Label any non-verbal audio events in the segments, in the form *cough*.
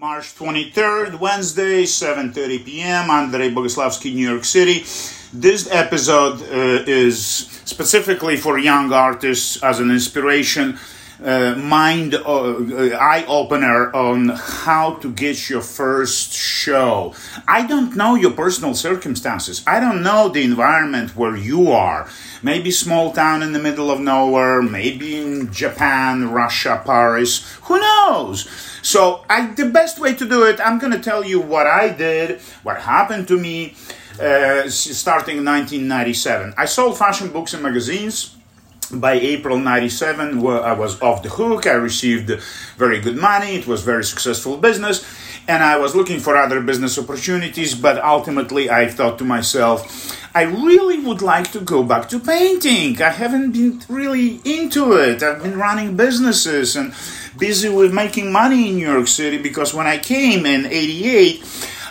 March 23rd, Wednesday, 7:30 p.m. Andrei Bogoslavsky, New York City. This episode uh, is specifically for young artists as an inspiration, uh, mind uh, eye opener on how to get your first show. I don't know your personal circumstances. I don't know the environment where you are. Maybe small town in the middle of nowhere, maybe in Japan, Russia, Paris. Who knows? So, I, the best way to do it, I'm going to tell you what I did, what happened to me, uh, starting in 1997. I sold fashion books and magazines. By April 97, I was off the hook. I received very good money. It was very successful business. And I was looking for other business opportunities, but ultimately I thought to myself, I really would like to go back to painting. I haven't been really into it. I've been running businesses and busy with making money in New York City because when I came in 88,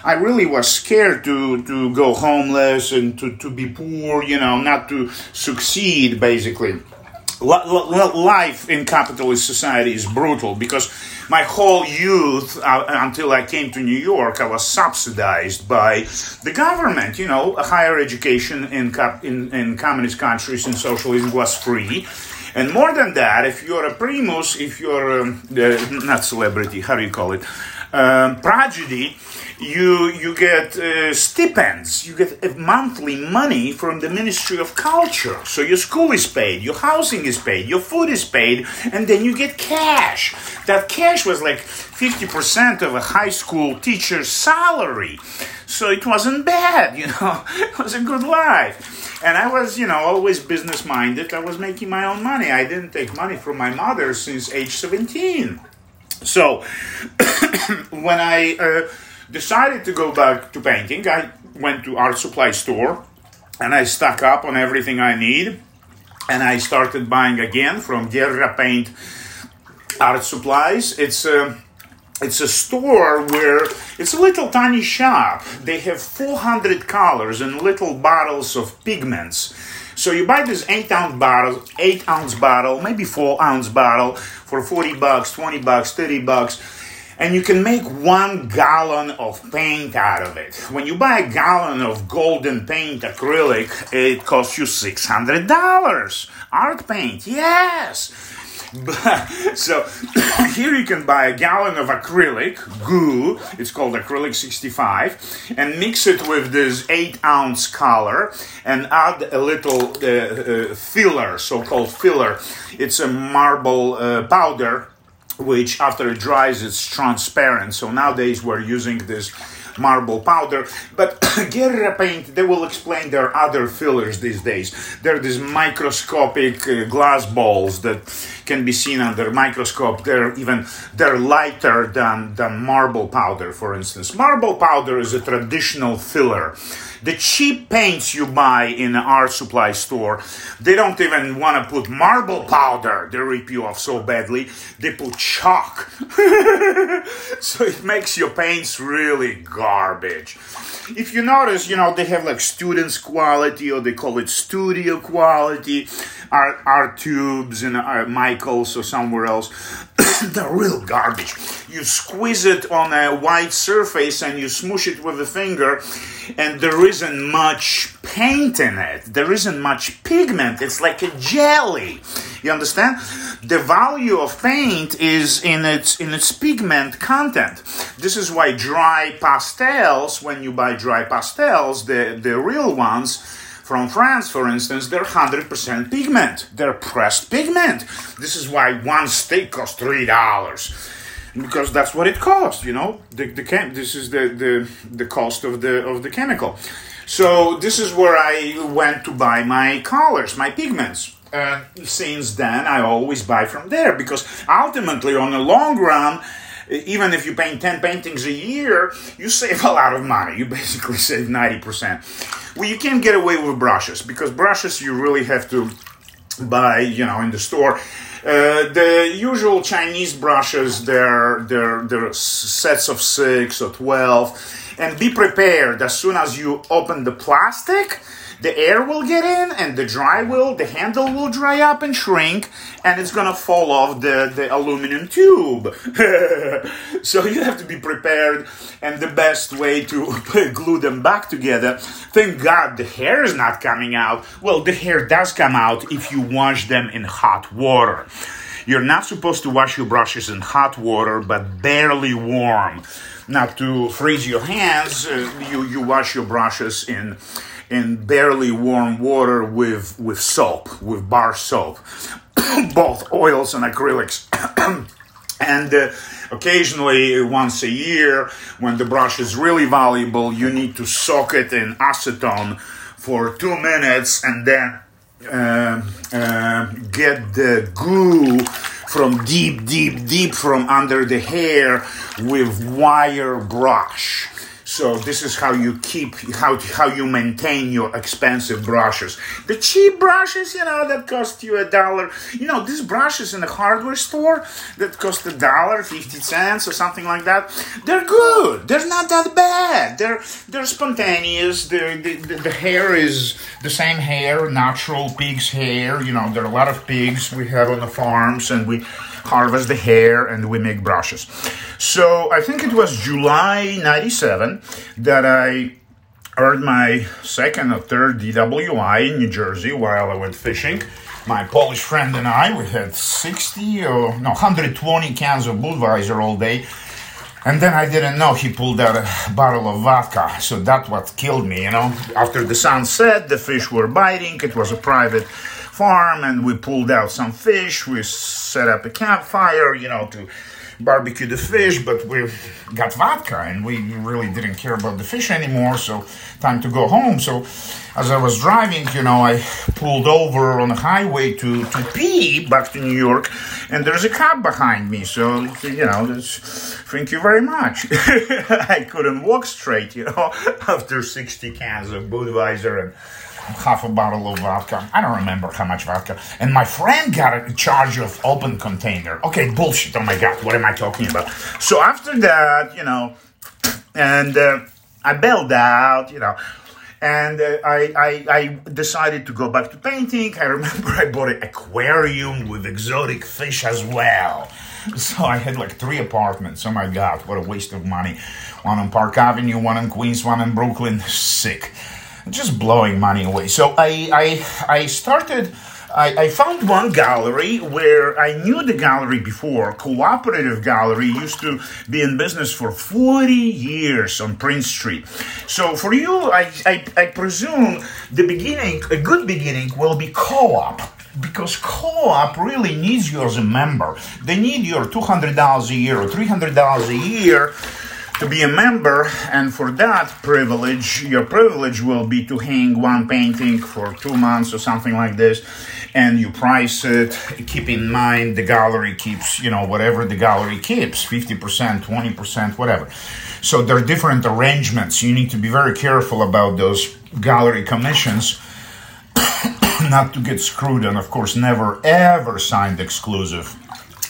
I really was scared to, to go homeless and to, to be poor, you know, not to succeed basically. Life in capitalist society is brutal because my whole youth uh, until I came to New York, I was subsidized by the government. You know, higher education in, in, in communist countries and socialism was free and more than that, if you're a primus, if you're um, uh, not celebrity, how do you call it? Um, prodigy, you you get uh, stipends, you get monthly money from the Ministry of Culture. So your school is paid, your housing is paid, your food is paid, and then you get cash. That cash was like 50% of a high school teacher's salary. So it wasn't bad, you know, *laughs* it was a good life. And I was, you know, always business minded. I was making my own money. I didn't take money from my mother since age 17. So *coughs* when I uh, decided to go back to painting, I went to art supply store and I stock up on everything I need. And I started buying again from Guerra Paint Art Supplies. It's a uh, it's a store where it's a little tiny shop. They have 400 colors and little bottles of pigments. So you buy this eight ounce bottle, eight ounce bottle, maybe four ounce bottle for 40 bucks, 20 bucks, 30 bucks, and you can make one gallon of paint out of it. When you buy a gallon of golden paint acrylic, it costs you $600. Art paint, yes. *laughs* so *coughs* here you can buy a gallon of acrylic goo. It's called acrylic 65, and mix it with this eight ounce color, and add a little uh, uh, filler, so-called filler. It's a marble uh, powder, which after it dries, it's transparent. So nowadays we're using this marble powder. But *clears throat* Guerra paint, they will explain their other fillers these days. There are these microscopic uh, glass balls that can be seen under microscope. They're even they're lighter than, than marble powder, for instance. Marble powder is a traditional filler. The cheap paints you buy in an art supply store, they don't even want to put marble powder. They rip you off so badly. They put chalk. *laughs* so it makes your paints really garbage. If you notice, you know, they have like students quality or they call it studio quality, art, art tubes and art Michaels or somewhere else. They're real garbage. You squeeze it on a white surface and you smush it with a finger, and there isn't much paint in it. There isn't much pigment. It's like a jelly. You understand? The value of paint is in its in its pigment content. This is why dry pastels, when you buy dry pastels, the, the real ones, from France, for instance, they're 100% pigment. They're pressed pigment. This is why one stick costs $3 because that's what it costs you know the, the chem- this is the, the the cost of the of the chemical so this is where i went to buy my colors my pigments and since then i always buy from there because ultimately on the long run even if you paint 10 paintings a year, you save a lot of money. You basically *laughs* save 90%. Well, you can't get away with brushes because brushes you really have to buy, you know, in the store. Uh, the usual Chinese brushes, they're, they're, they're sets of six or 12. And be prepared as soon as you open the plastic, the air will get in and the dry will, the handle will dry up and shrink and it's gonna fall off the, the aluminum tube. *laughs* so you have to be prepared and the best way to *laughs* glue them back together. Thank God the hair is not coming out. Well, the hair does come out if you wash them in hot water. You're not supposed to wash your brushes in hot water, but barely warm. Not to freeze your hands, uh, you, you wash your brushes in in barely warm water with with soap, with bar soap, *coughs* both oils and acrylics. *coughs* and uh, occasionally, once a year, when the brush is really valuable, you need to soak it in acetone for two minutes and then uh, uh, get the goo from deep, deep, deep from under the hair with wire brush. So this is how you keep how how you maintain your expensive brushes. The cheap brushes, you know, that cost you a dollar. You know, these brushes in the hardware store that cost a dollar fifty cents or something like that. They're good. They're not that bad. They're they're spontaneous. The the, the hair is the same hair, natural pig's hair. You know, there are a lot of pigs we have on the farms, and we harvest the hair and we make brushes. So I think it was July 97 that I earned my second or third DWI in New Jersey while I went fishing. My Polish friend and I, we had 60 or no, 120 cans of Budweiser all day. And then I didn't know he pulled out a bottle of vodka. So that's what killed me, you know. After the sun set, the fish were biting. It was a private farm and we pulled out some fish. We set up a campfire, you know, to barbecue the fish, but we got vodka and we really didn't care about the fish anymore, so time to go home. So as I was driving, you know, I pulled over on the highway to, to pee back to New York, and there's a cop behind me, so, you know, thank you very much. *laughs* I couldn't walk straight, you know, *laughs* after 60 cans of Budweiser and half a bottle of vodka. I don't remember how much vodka. And my friend got a charge of open container. Okay, bullshit. Oh my God, what am I talking about? So after that, you know, and uh, I bailed out, you know, and uh, I, I, I decided to go back to painting. I remember I bought an aquarium with exotic fish as well. So I had like three apartments. Oh my God, what a waste of money. One on Park Avenue, one in Queens, one in Brooklyn. Sick just blowing money away. So I I I started. I, I, found one gallery where I knew the gallery before. Cooperative Gallery used to be in business for 40 years on Prince Street. So for you, I, I, I presume the beginning, a good beginning, will be co-op because co-op really needs you as a member. They need your $200 a year or $300 a year to be a member, and for that privilege, your privilege will be to hang one painting for two months or something like this, and you price it. Keep in mind the gallery keeps, you know, whatever the gallery keeps 50%, 20%, whatever. So there are different arrangements. You need to be very careful about those gallery commissions. *coughs* not to get screwed, and of course, never ever signed exclusive.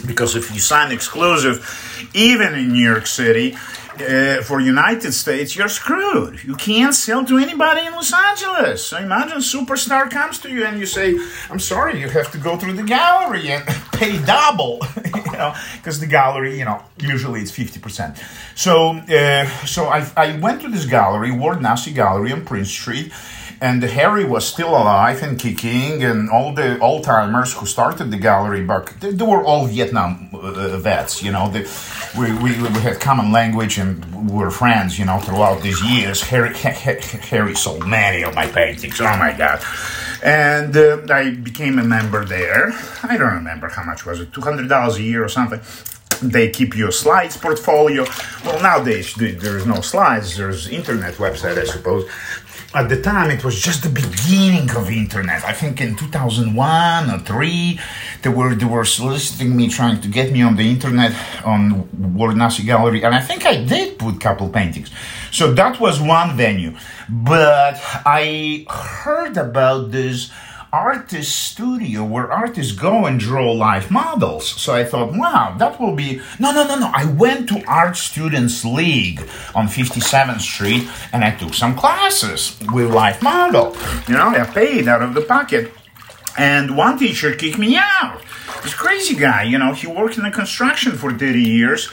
Because if you sign exclusive, even in New York City, uh, for United States, you're screwed. You can't sell to anybody in Los Angeles. So imagine superstar comes to you and you say, "I'm sorry, you have to go through the gallery and *laughs* pay double," *laughs* you know, because the gallery, you know, usually it's fifty percent. So, uh, so I, I went to this gallery, Ward Nasse Gallery on Prince Street and Harry was still alive and kicking, and all the old timers who started the gallery back, they, they were all Vietnam uh, vets, you know. We, we, we had common language and we were friends, you know, throughout these years. Harry, Harry sold many of my paintings, oh my god. And uh, I became a member there. I don't remember how much was it, $200 a year or something they keep your slides portfolio. Well, nowadays there is no slides. There's internet website, I suppose at the time it was just the beginning of internet. I think in 2001 or 3 they were they were soliciting me trying to get me on the internet on Ward Nasse gallery and i think i did put couple paintings. So that was one venue. But i heard about this artist studio where artists go and draw life models. So I thought, wow, that will be. No, no, no, no. I went to Art Students League on 57th Street and I took some classes with life model. You know, I paid out of the pocket. And one teacher kicked me out. This crazy guy, you know, he worked in the construction for 30 years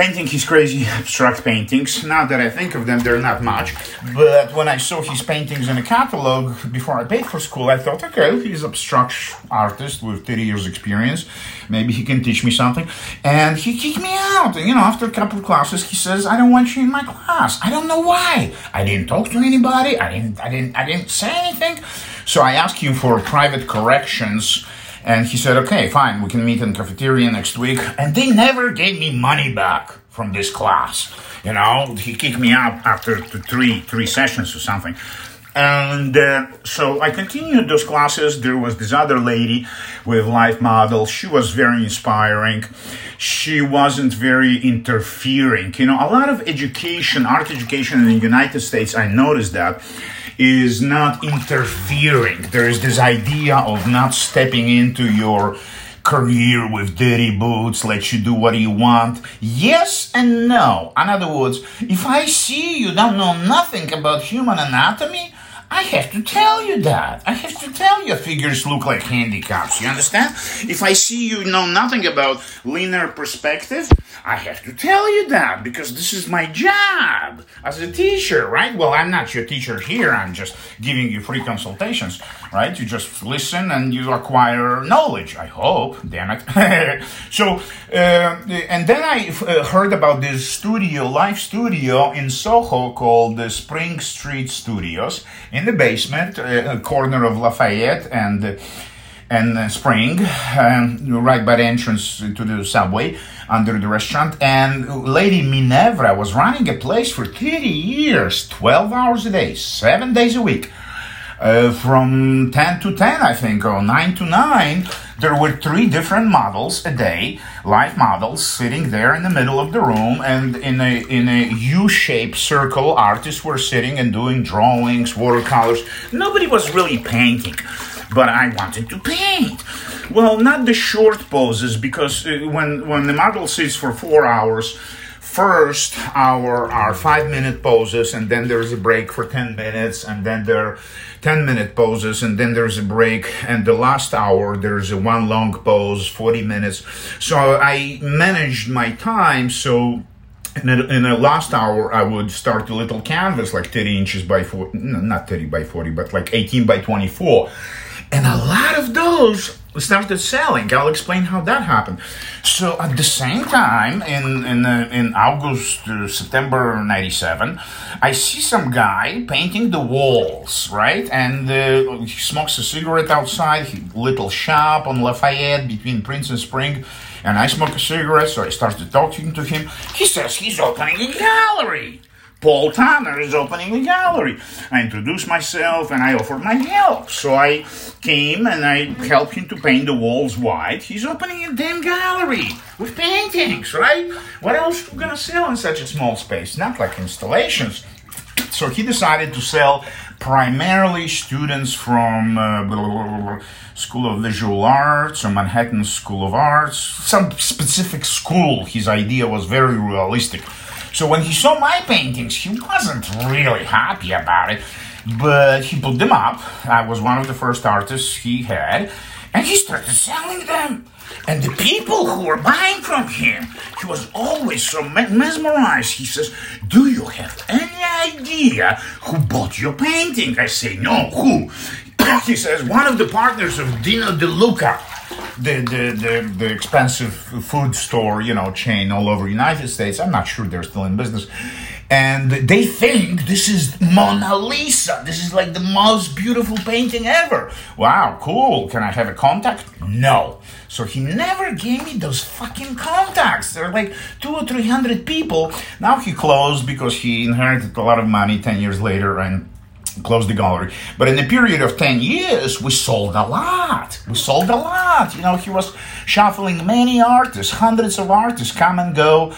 painting his crazy abstract paintings. Now that I think of them, they're not much. But when I saw his paintings in a catalog before I paid for school, I thought, okay, he's an abstract artist with 30 years experience. Maybe he can teach me something. And he kicked me out. You know, after a couple of classes, he says, I don't want you in my class. I don't know why. I didn't talk to anybody. I didn't, I didn't, I didn't say anything. So I asked him for private corrections and he said, okay, fine, we can meet in the cafeteria next week. And they never gave me money back from this class. You know, he kicked me out after three, three sessions or something. And uh, so I continued those classes. There was this other lady with life model. She was very inspiring. She wasn't very interfering. You know, a lot of education, art education in the United States, I noticed that is not interfering. There is this idea of not stepping into your career with dirty boots, let you do what you want. Yes and no. In other words, if I see you don't know nothing about human anatomy, I have to tell you that. I have to tell you figures look like handicaps. You understand? If I see you know nothing about linear perspective, I have to tell you that because this is my job as a teacher, right? Well, I'm not your teacher here. I'm just giving you free consultations, right? You just listen and you acquire knowledge. I hope. Damn it. *laughs* so, uh, and then I uh, heard about this studio, live studio in Soho called the Spring Street Studios the basement, uh, corner of Lafayette and and Spring, um, right by the entrance to the subway under the restaurant. And Lady Minerva was running a place for 30 years, 12 hours a day, seven days a week. Uh, from 10 to 10, I think, or 9 to 9, there were three different models a day, live models, sitting there in the middle of the room, and in a in a U-shaped circle, artists were sitting and doing drawings, watercolors. Nobody was really painting, but I wanted to paint. Well, not the short poses, because uh, when when the model sits for four hours first hour are five minute poses and then there's a break for 10 minutes and then there 10 minute poses and then there's a break and the last hour there's a one long pose 40 minutes. So i managed my time so in the, in the last hour i would start a little canvas like 30 inches by 40 no, not 30 by 40 but like 18 by 24 and a lot of those started selling. I'll explain how that happened. So at the same time, in in uh, in August, uh, September '97, I see some guy painting the walls, right? And uh, he smokes a cigarette outside. He, little shop on Lafayette between Prince and Spring. And I smoke a cigarette, so I started talking to him. He says he's opening a gallery. Paul Tanner is opening a gallery. I introduced myself and I offered my help. So I came and I helped him to paint the walls white. He's opening a damn gallery with paintings, right? What else are you gonna sell in such a small space? Not like installations. So he decided to sell primarily students from uh, School of Visual Arts or Manhattan School of Arts, some specific school. His idea was very realistic. So when he saw my paintings, he wasn't really happy about it, but he put them up. I was one of the first artists he had, and he started selling them. And the people who were buying from him, he was always so mesmerized. He says, Do you have any idea who bought your painting? I say, No, who? *coughs* he says, One of the partners of Dean & DeLuca the, the, the, the, expensive food store, you know, chain all over United States. I'm not sure they're still in business. And they think this is Mona Lisa. This is like the most beautiful painting ever. Wow, cool. Can I have a contact? No. So he never gave me those fucking contacts. There are like two or three hundred people. Now he closed because he inherited a lot of money 10 years later and closed the gallery. But in a period of 10 years, we sold a lot. We sold a lot. You know, he was shuffling many artists, hundreds of artists come and go.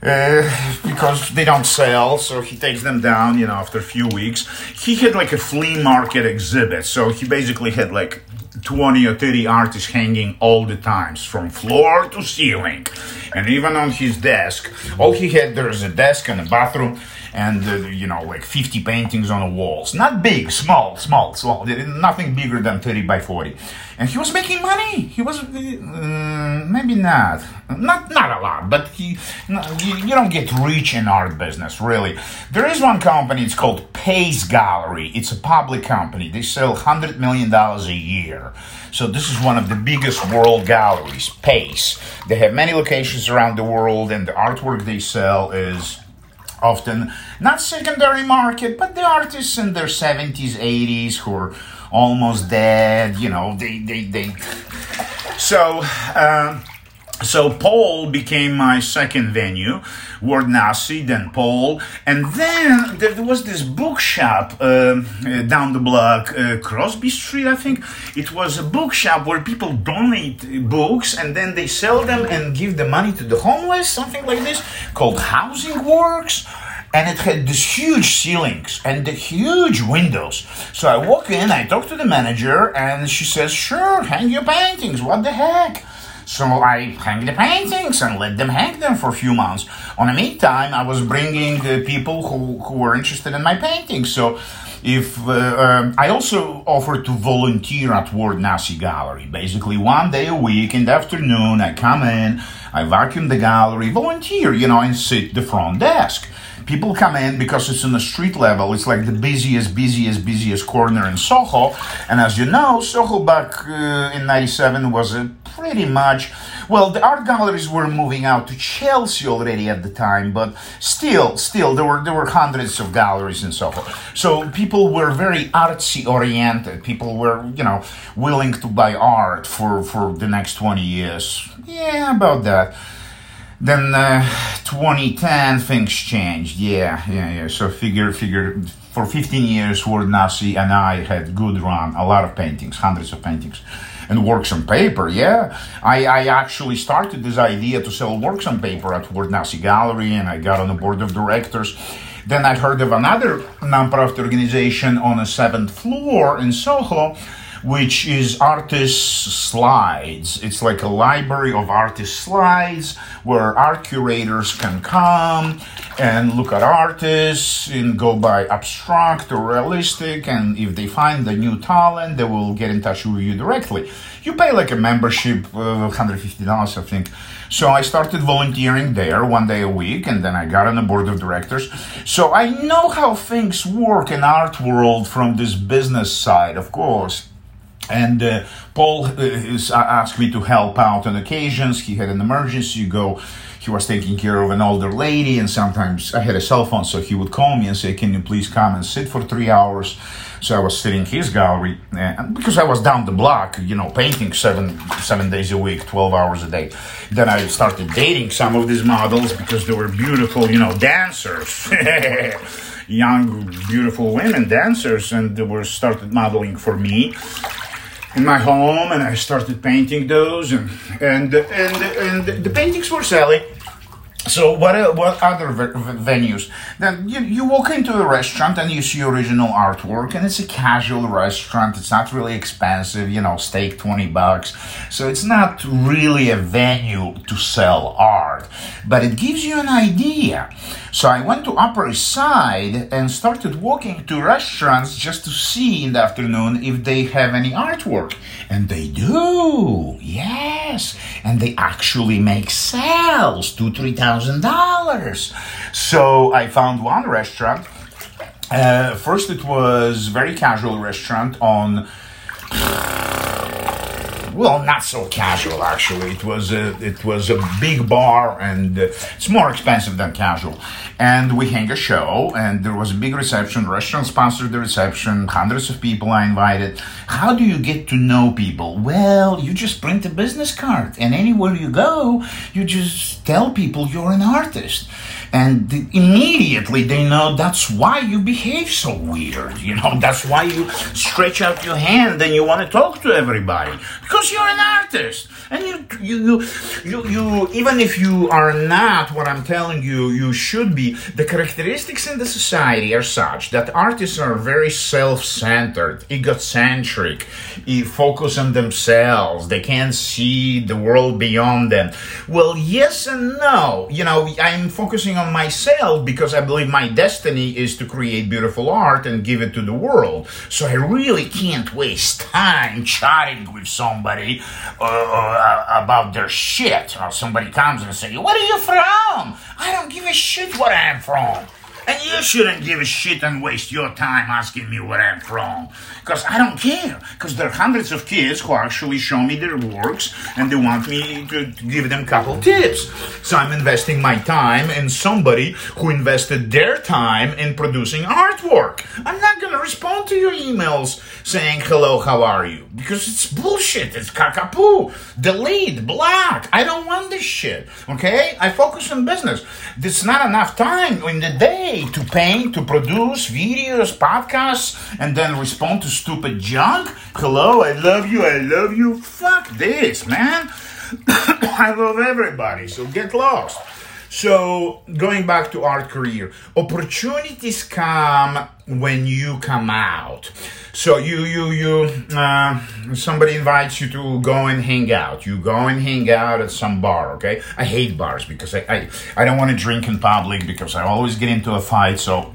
uh, because they don't sell, so he takes them down, you know, after a few weeks. He had like a flea market exhibit, so he basically had like 20 or 30 artists hanging all the times from floor to ceiling. And even on his desk all he had there is a desk and a bathroom and uh, you know like 50 paintings on the walls. Not big small small small. Nothing bigger than 30 by 40 and he was making money. He was uh, maybe not not not a lot but he you, you don't get rich in art business really. There is one company it's called pace gallery. It's a public company. They sell 100 million dollars a year. So this is one of the biggest world galleries pace. They have many locations around the world and the artwork they sell is often not secondary market, but the artists in their 70s, 80s who are almost dead, you know, they, they, they. So, uh, so Paul became my second venue, Ward Nasse, then Paul, and then there was this bookshop uh, uh, down the block, uh, Crosby Street, I think. It was a bookshop where people donate books and then they sell them and give the money to the homeless, something like this, called Housing Works and it had these huge ceilings and the huge windows. So I walk in, I talk to the manager, and she says, Sure, hang your paintings, what the heck? So I hang the paintings and let them hang them for a few months. On the meantime, I was bringing uh, people who, who were interested in my paintings. So if uh, um, I also offer to volunteer at Ward Nasse Gallery, basically one day a week in the afternoon, I come in, I vacuum the gallery, volunteer, you know, and sit the front desk people come in because it's on the street level. It's like the busiest, busiest, busiest corner in Soho. And as you know, Soho back uh, in 97 was a pretty much, well, the art galleries were moving out to Chelsea already at the time, but still, still, there were, there were hundreds of galleries in Soho. So people were very artsy oriented. People were, you know, willing to buy art for, for the next 20 years. Yeah, about that. Then uh, 2010 things changed. Yeah, yeah, yeah. So figure, figure. For 15 years, Ward Nasse and I had good run. A lot of paintings, hundreds of paintings, and works on paper. Yeah, I, I actually started this idea to sell works on paper at Ward Nasse Gallery, and I got on the board of directors. Then I heard of another nonprofit organization on a seventh floor in Soho which is artist slides. It's like a library of artist slides where art curators can come and look at artists and go by abstract or realistic. And if they find the new talent, they will get in touch with you directly. You pay like a membership of $150, I think. So I started volunteering there one day a week, and then I got on the board of directors. So I know how things work in art world from this business side, of course. And uh, Paul uh, asked me to help out on occasions. He had an emergency. Go, he was taking care of an older lady, and sometimes I had a cell phone, so he would call me and say, "Can you please come and sit for three hours?" So I was sitting in his gallery, and because I was down the block, you know, painting seven seven days a week, twelve hours a day. Then I started dating some of these models because they were beautiful, you know, dancers. *laughs* young beautiful women dancers and they were started modeling for me in my home and I started painting those and and and, and the paintings were selling. So what what other venues? Then you, you walk into a restaurant and you see original artwork and it's a casual restaurant. It's not really expensive, you know, steak twenty bucks. So it's not really a venue to sell art, but it gives you an idea. So I went to Upper East Side and started walking to restaurants just to see in the afternoon if they have any artwork. And they do, yes. And they actually make sales, two, three thousand dollars. So I found one restaurant. Uh, first, it was very casual restaurant on well, not so casual actually. It was a it was a big bar, and uh, it's more expensive than casual. And we hang a show, and there was a big reception. restaurant sponsored the reception. Hundreds of people I invited. How do you get to know people? Well, you just print a business card, and anywhere you go, you just tell people you're an artist. And immediately they know that's why you behave so weird. You know, *laughs* that's why you stretch out your hand and you want to talk to everybody because you're an artist, and you you you you, you even if you are not what I'm telling you, you should be. The characteristics in the society are such that artists are very self-centered, egocentric, focus on themselves. They can't see the world beyond them. Well, yes and no. You know, I'm focusing on myself because I believe my destiny is to create beautiful art and give it to the world. So I really can't waste time chatting with somebody uh, uh, about their shit. Or somebody comes and says, "Where are you from?" I don't give a shit where I'm from. And you shouldn't give a shit and waste your time asking me where I'm from. Because I don't care. Because there are hundreds of kids who actually show me their works and they want me to give them a couple tips. So I'm investing my time in somebody who invested their time in producing artwork. I'm not going to respond to your emails saying, hello, how are you? Because it's bullshit. It's kakapoo. Delete, block. I don't want this shit. Okay? I focus on business. There's not enough time in the day to paint, to produce videos, podcasts, and then respond to stupid junk. Hello, I love you, I love you. Fuck this, man. *coughs* I love everybody, so get lost. So, going back to art career, opportunities come when you come out. So you you you uh, somebody invites you to go and hang out. You go and hang out at some bar. Okay, I hate bars because I I, I don't want to drink in public because I always get into a fight. So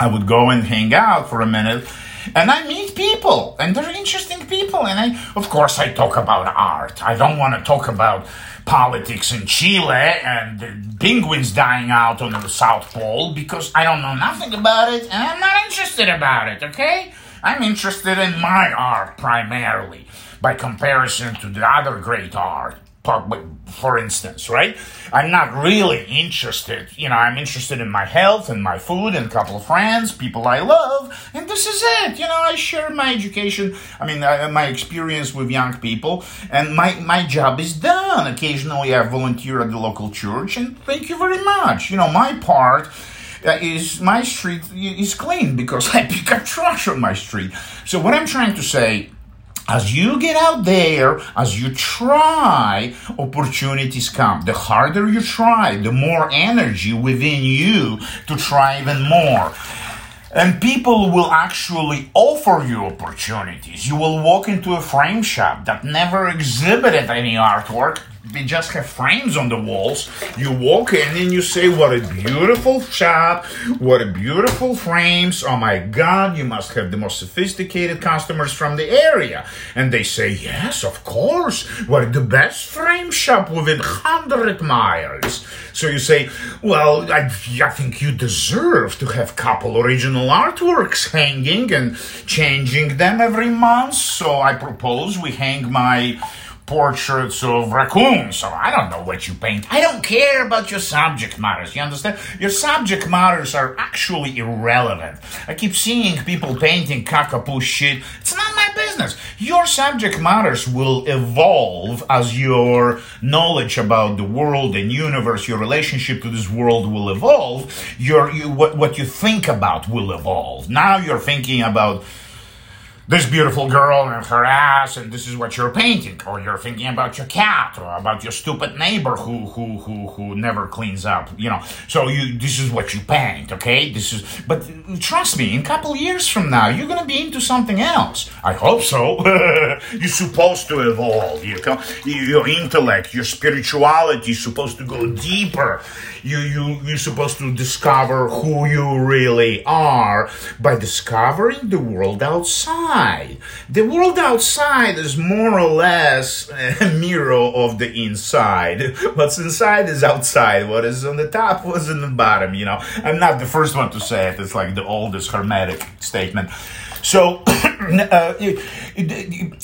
I would go and hang out for a minute and I meet people, and they're interesting people. And I, of course, I talk about art. I don't want to talk about politics in Chile and penguins dying out on the South Pole because I don't know nothing about it, and I'm not interested about it. Okay, I'm interested in my art primarily, by comparison to the other great art for instance, right? I'm not really interested. You know, I'm interested in my health and my food and a couple of friends, people I love, and this is it. You know, I share my education, I mean, uh, my experience with young people, and my, my job is done. Occasionally I volunteer at the local church, and thank you very much. You know, my part uh, is my street is clean because *laughs* I pick up trash on my street. So what I'm trying to say as you get out there, as you try, opportunities come. The harder you try, the more energy within you to try even more. And people will actually offer you opportunities. You will walk into a frame shop that never exhibited any artwork they just have frames on the walls. You walk in and you say, What a beautiful shop, what a beautiful frames. Oh my God, you must have the most sophisticated customers from the area. And they say, Yes, of course, we're the best frame shop within 100 miles. So you say, Well, I, I think you deserve to have couple original artworks hanging and changing them every month. So I propose we hang my portraits of raccoons. So I don't know what you paint. I don't care about your subject matters. You understand? Your subject matters are actually irrelevant. I keep seeing people painting cockapoo shit. It's not my business. Your subject matters will evolve as your knowledge about the world and universe, your relationship to this world will evolve. Your you, what what you think about will evolve. Now you're thinking about this beautiful girl and her ass, and this is what you're painting, or you're thinking about your cat, or about your stupid neighbor who who who who never cleans up, you know. So you, this is what you paint, okay? This is, but trust me, in a couple years from now, you're gonna be into something else. I hope so. *laughs* you're supposed to evolve. You know, your intellect, your spirituality is supposed to go deeper. You you you're supposed to discover who you really are by discovering the world outside outside. The world outside is more or less a *laughs* mirror of the inside. What's inside is outside. What is on the top *laughs* was in the bottom, you know. I'm not the first one to say it. It's like the oldest hermetic statement. So, *clears throat* uh, um,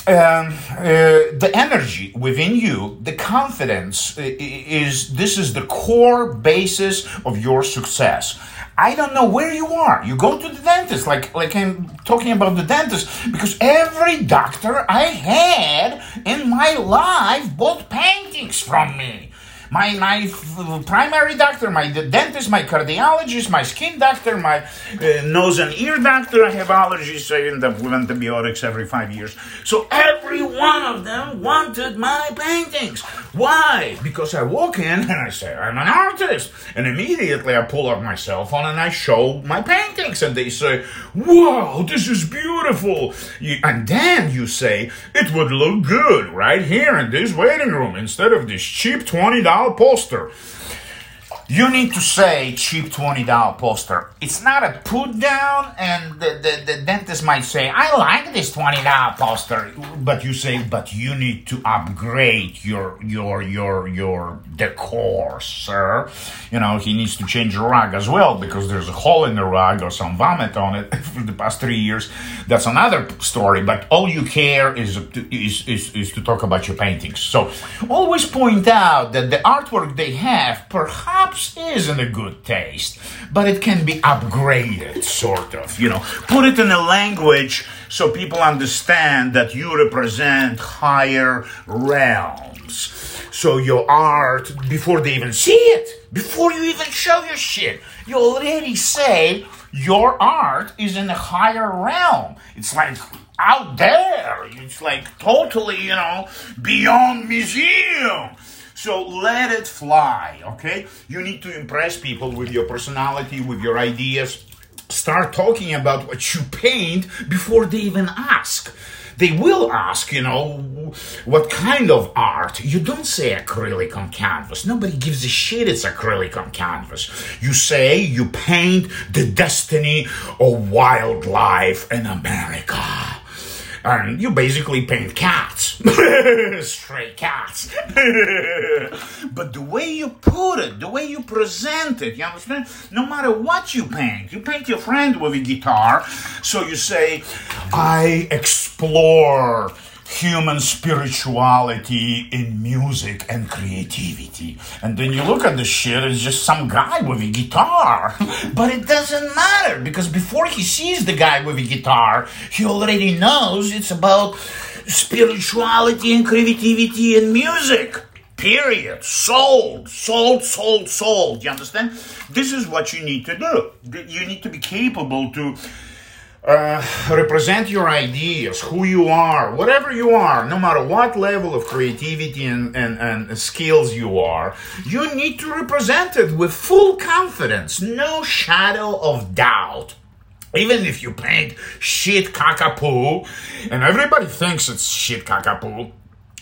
uh, the energy within you, the confidence is this is the core basis of your success. I don't know where you are. You go to the dentist, like like I'm talking about the dentist, because every doctor I had in my life bought paintings from me. my my f- primary doctor, my dentist, my cardiologist, my skin doctor, my uh, nose and ear doctor. I have allergies. so I end up with antibiotics every five years. So every one of them wanted my paintings. Why? Because I walk in and I say I'm an artist, and immediately I pull up my cell phone and I show my paintings, and they say, "Wow, this is beautiful." You, and then you say, "It would look good right here in this waiting room instead of this cheap $20 poster. You need to say cheap $20 poster. It's not a put down, and the, the, the dentist might say, I like this $20 poster. But you say, but you need to upgrade your your your your decor, sir. You know, he needs to change the rug as well because there's a hole in the rug or some vomit on it *laughs* for the past three years. That's another story. But all you care is is, is, is to talk about your paintings. So always point out that the artwork they have perhaps is in a good taste, but it can be upgraded, sort of. You know, put it in a language so people understand that you represent higher realms. So your art, before they even see it, before you even show your shit, you already say your art is in a higher realm. It's like out there. It's like totally, you know, beyond museum. So let it fly, okay? You need to impress people with your personality, with your ideas. Start talking about what you paint before they even ask. They will ask, you know, what kind of art. You don't say acrylic on canvas. Nobody gives a shit it's acrylic on canvas. You say you paint the destiny of wildlife in America and you basically paint cats, *laughs* stray cats. *laughs* but the way you put it, the way you present it, you understand? No matter what you paint, you paint your friend with a guitar, so you say, I explore human spirituality in music and creativity. And then you look at the shit, it's just some guy with a guitar. *laughs* but it doesn't matter because before he sees the guy with a guitar, he already knows it's about spirituality and creativity in music. Period. Sold, sold, sold, sold. You understand? This is what you need to do. You need to be capable to uh, represent your ideas, who you are, whatever you are, no matter what level of creativity and, and, and skills you are, you need to represent it with full confidence, no shadow of doubt. Even if you paint shit cockapoo, and everybody thinks it's shit cockapoo,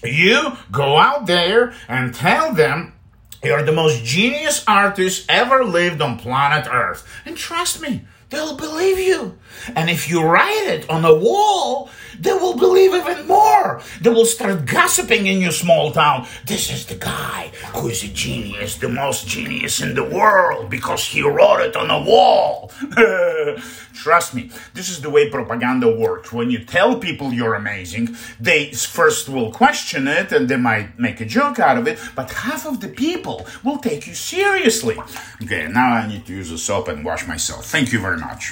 you go out there and tell them you're the most genius artist ever lived on planet Earth. And trust me, they'll believe you. And if you write it on a wall, they will believe even more. They will start gossiping in your small town. This is the guy who is a genius, the most genius in the world, because he wrote it on a wall. *laughs* Trust me, this is the way propaganda works. When you tell people you're amazing, they first will question it and they might make a joke out of it, but half of the people will take you seriously. Okay, now I need to use a soap and wash myself. Thank you very much.